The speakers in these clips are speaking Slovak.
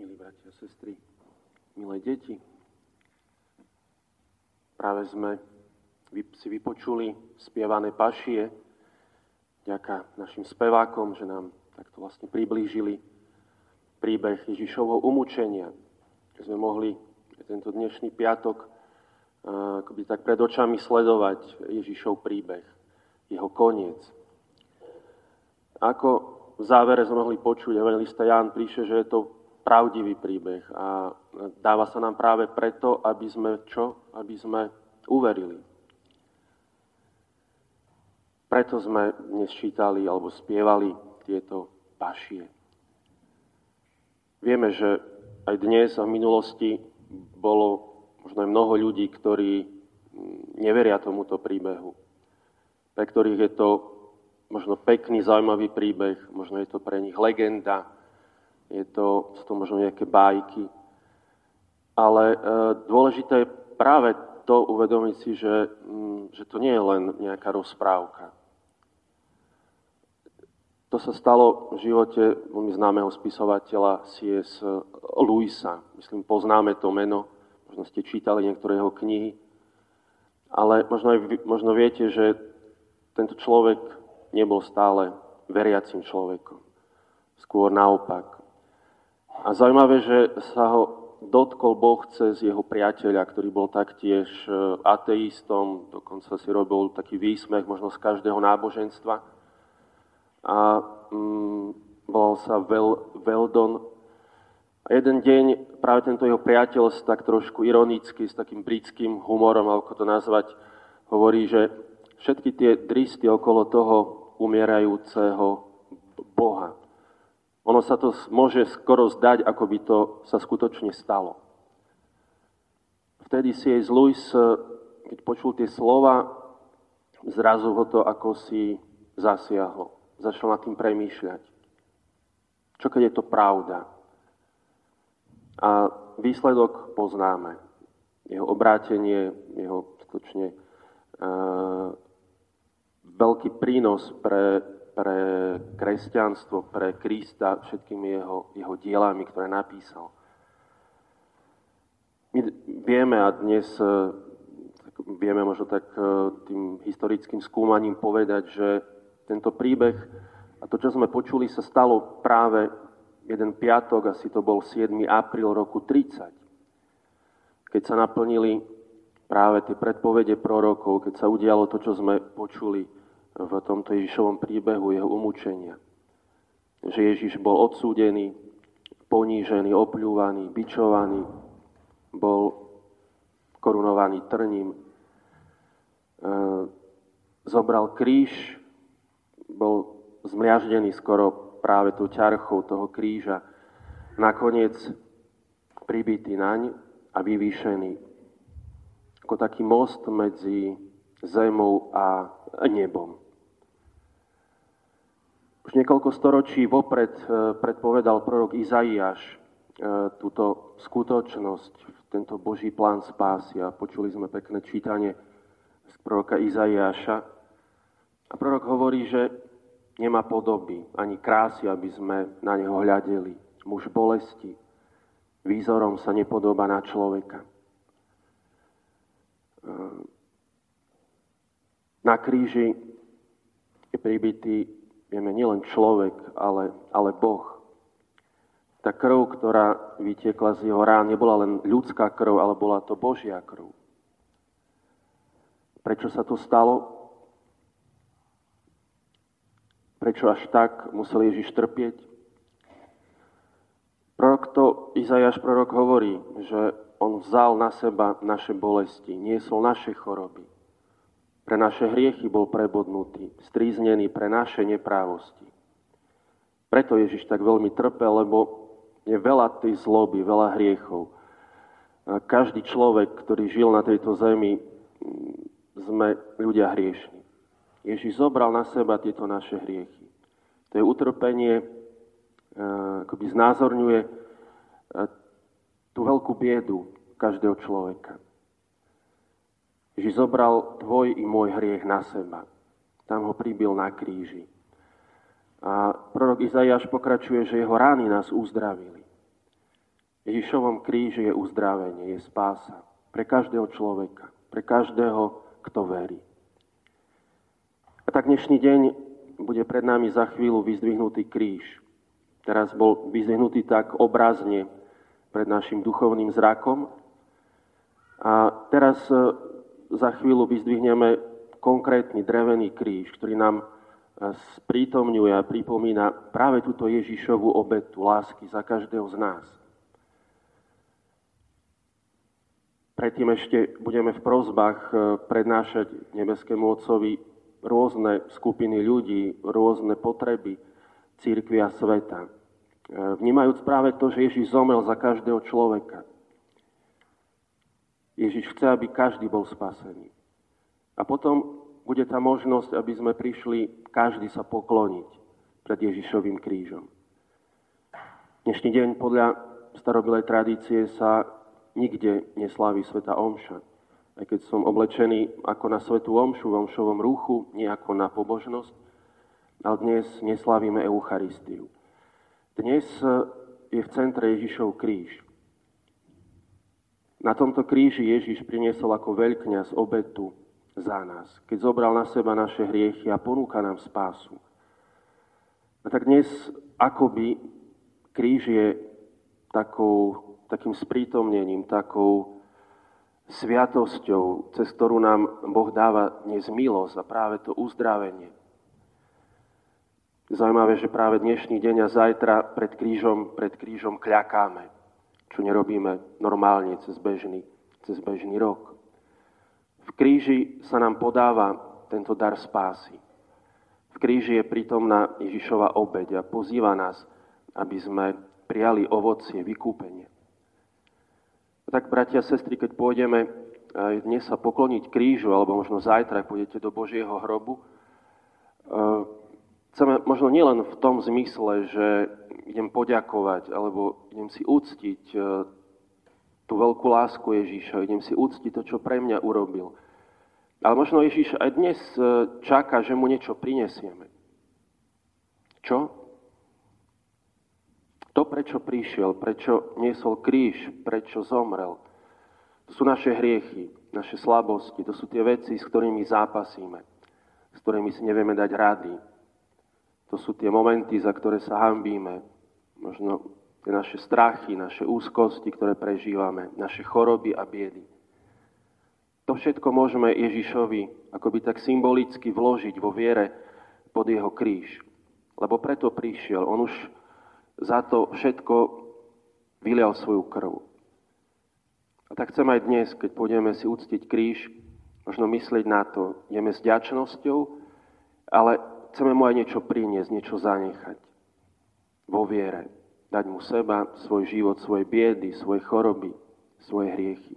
Milí bratia a sestry, milé deti, práve sme si vypočuli spievané pašie, ďaká našim spevákom, že nám takto vlastne priblížili príbeh Ježišovho umúčenia, že sme mohli tento dnešný piatok akoby tak pred očami sledovať Ježišov príbeh, jeho koniec. Ako v závere sme mohli počuť, evangelista Ján píše, že je to pravdivý príbeh a dáva sa nám práve preto, aby sme čo? Aby sme uverili. Preto sme dnes čítali alebo spievali tieto pašie. Vieme, že aj dnes a v minulosti bolo možno aj mnoho ľudí, ktorí neveria tomuto príbehu, pre ktorých je to možno pekný, zaujímavý príbeh, možno je to pre nich legenda, je to, sú to možno nejaké bájky. Ale e, dôležité je práve to uvedomiť si, že, m, mm, že to nie je len nejaká rozprávka. To sa stalo v živote veľmi známeho spisovateľa C.S. Lewisa. Myslím, poznáme to meno, možno ste čítali niektoré jeho knihy. Ale možno, aj, možno viete, že tento človek nebol stále veriacim človekom. Skôr naopak. A zaujímavé, že sa ho dotkol Boh cez jeho priateľa, ktorý bol taktiež e, ateistom, dokonca si robil taký výsmech možno z každého náboženstva. A mm, volal sa Vel, Veldon. A jeden deň práve tento jeho priateľ tak trošku ironicky, s takým britským humorom, ako to nazvať, hovorí, že všetky tie dristy okolo toho umierajúceho Boha ono sa to môže skoro zdať, ako by to sa skutočne stalo. Vtedy si jej Lewis, keď počul tie slova, zrazu ho to ako si zasiahlo. Začal nad tým premýšľať. Čo keď je to pravda? A výsledok poznáme. Jeho obrátenie, jeho skutočne uh, veľký prínos pre pre kresťanstvo, pre Krista, všetkými jeho, jeho dielami, ktoré napísal. My vieme a dnes e, vieme možno tak e, tým historickým skúmaním povedať, že tento príbeh a to, čo sme počuli, sa stalo práve jeden piatok, asi to bol 7. apríl roku 30, keď sa naplnili práve tie predpovede prorokov, keď sa udialo to, čo sme počuli v tomto Ježišovom príbehu jeho umúčenia. Že Ježiš bol odsúdený, ponížený, opľúvaný, bičovaný, bol korunovaný trním, e, zobral kríž, bol zmliaždený skoro práve tú ťarchou toho kríža, nakoniec pribitý naň a vyvýšený ako taký most medzi zemou a nebom. Už niekoľko storočí vopred e, predpovedal prorok Izaiáš e, túto skutočnosť, tento Boží plán spásy. A počuli sme pekné čítanie z proroka Izaiáša. A prorok hovorí, že nemá podoby ani krásy, aby sme na neho hľadeli. Muž bolesti, výzorom sa nepodobá na človeka. E, na kríži je pribitý vieme, nielen človek, ale, ale Boh. Tá krv, ktorá vytiekla z jeho rán, nebola len ľudská krv, ale bola to Božia krv. Prečo sa to stalo? Prečo až tak musel Ježiš trpieť? Prorok to, Izajáš prorok hovorí, že on vzal na seba naše bolesti, niesol naše choroby. Pre naše hriechy bol prebodnutý, stríznený pre naše neprávosti. Preto Ježiš tak veľmi trpel, lebo je veľa tej zloby, veľa hriechov. Každý človek, ktorý žil na tejto zemi, sme ľudia hriešni. Ježiš zobral na seba tieto naše hriechy. To je utrpenie, akoby znázorňuje tú veľkú biedu každého človeka. Ježiš zobral tvoj i môj hriech na seba. Tam ho pribil na kríži. A prorok Izaiáš pokračuje, že jeho rány nás uzdravili. Ježišovom kríži je uzdravenie, je spása pre každého človeka, pre každého, kto verí. A tak dnešný deň bude pred nami za chvíľu vyzdvihnutý kríž. Teraz bol vyzdvihnutý tak obrazne pred našim duchovným zrakom. A teraz za chvíľu vyzdvihneme konkrétny drevený kríž, ktorý nám sprítomňuje a pripomína práve túto Ježišovú obetu lásky za každého z nás. Predtým ešte budeme v prozbách e, prednášať nebeskému Otcovi rôzne skupiny ľudí, rôzne potreby církvy a sveta. E, vnímajúc práve to, že Ježiš zomrel za každého človeka. Ježiš chce, aby každý bol spasený. A potom bude tá možnosť, aby sme prišli každý sa pokloniť pred Ježišovým krížom. Dnešný deň podľa starobilej tradície sa nikde neslaví Sveta Omša. Aj keď som oblečený ako na Svetu Omšu v Omšovom rúchu, nie ako na pobožnosť, ale dnes neslavíme Eucharistiu. Dnes je v centre Ježišov kríž. Na tomto kríži Ježiš priniesol ako veľkňaz obetu za nás, keď zobral na seba naše hriechy a ponúka nám spásu. A tak dnes akoby kríž je takou, takým sprítomnením, takou sviatosťou, cez ktorú nám Boh dáva dnes milosť a práve to uzdravenie. Zaujímavé, že práve dnešný deň a zajtra pred krížom, pred krížom kľakáme, čo nerobíme normálne cez bežný, cez bežný rok. V kríži sa nám podáva tento dar spásy. V kríži je prítomná Ježišova obeď a pozýva nás, aby sme prijali ovocie, vykúpenie. Tak, bratia a sestry, keď pôjdeme aj dnes sa pokloniť krížu, alebo možno zajtra, pôjdete do Božieho hrobu, eh, chceme možno nielen v tom zmysle, že idem poďakovať, alebo idem si úctiť eh, tú veľkú lásku Ježíša, idem si úctiť to, čo pre mňa urobil. Ale možno Ježíš aj dnes e, čaká, že mu niečo prinesieme. Čo? To, prečo prišiel, prečo niesol kríž, prečo zomrel, to sú naše hriechy, naše slabosti, to sú tie veci, s ktorými zápasíme, s ktorými si nevieme dať rady. To sú tie momenty, za ktoré sa hambíme, možno tie naše strachy, naše úzkosti, ktoré prežívame, naše choroby a biedy. To všetko môžeme Ježišovi akoby tak symbolicky vložiť vo viere pod jeho kríž. Lebo preto prišiel. On už za to všetko vylial svoju krv. A tak chcem aj dnes, keď pôjdeme si uctiť kríž, možno myslieť na to, ideme s ďačnosťou, ale chceme mu aj niečo priniesť, niečo zanechať vo viere dať mu seba, svoj život, svoje biedy, svoje choroby, svoje hriechy.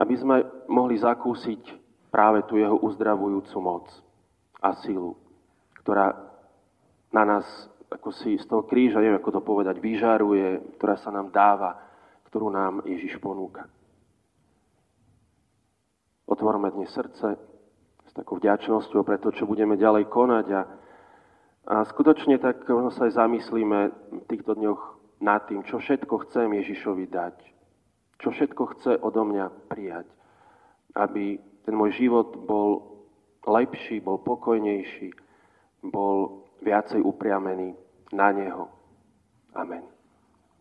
Aby sme mohli zakúsiť práve tú jeho uzdravujúcu moc a silu, ktorá na nás, ako si z toho kríža, neviem ako to povedať, vyžaruje, ktorá sa nám dáva, ktorú nám Ježiš ponúka. Otvorme dnes srdce takou vďačnosťou pre to, čo budeme ďalej konať a a skutočne tak možno sa aj zamyslíme v týchto dňoch nad tým, čo všetko chcem Ježišovi dať. Čo všetko chce odo mňa prijať. Aby ten môj život bol lepší, bol pokojnejší, bol viacej upriamený na Neho. Amen.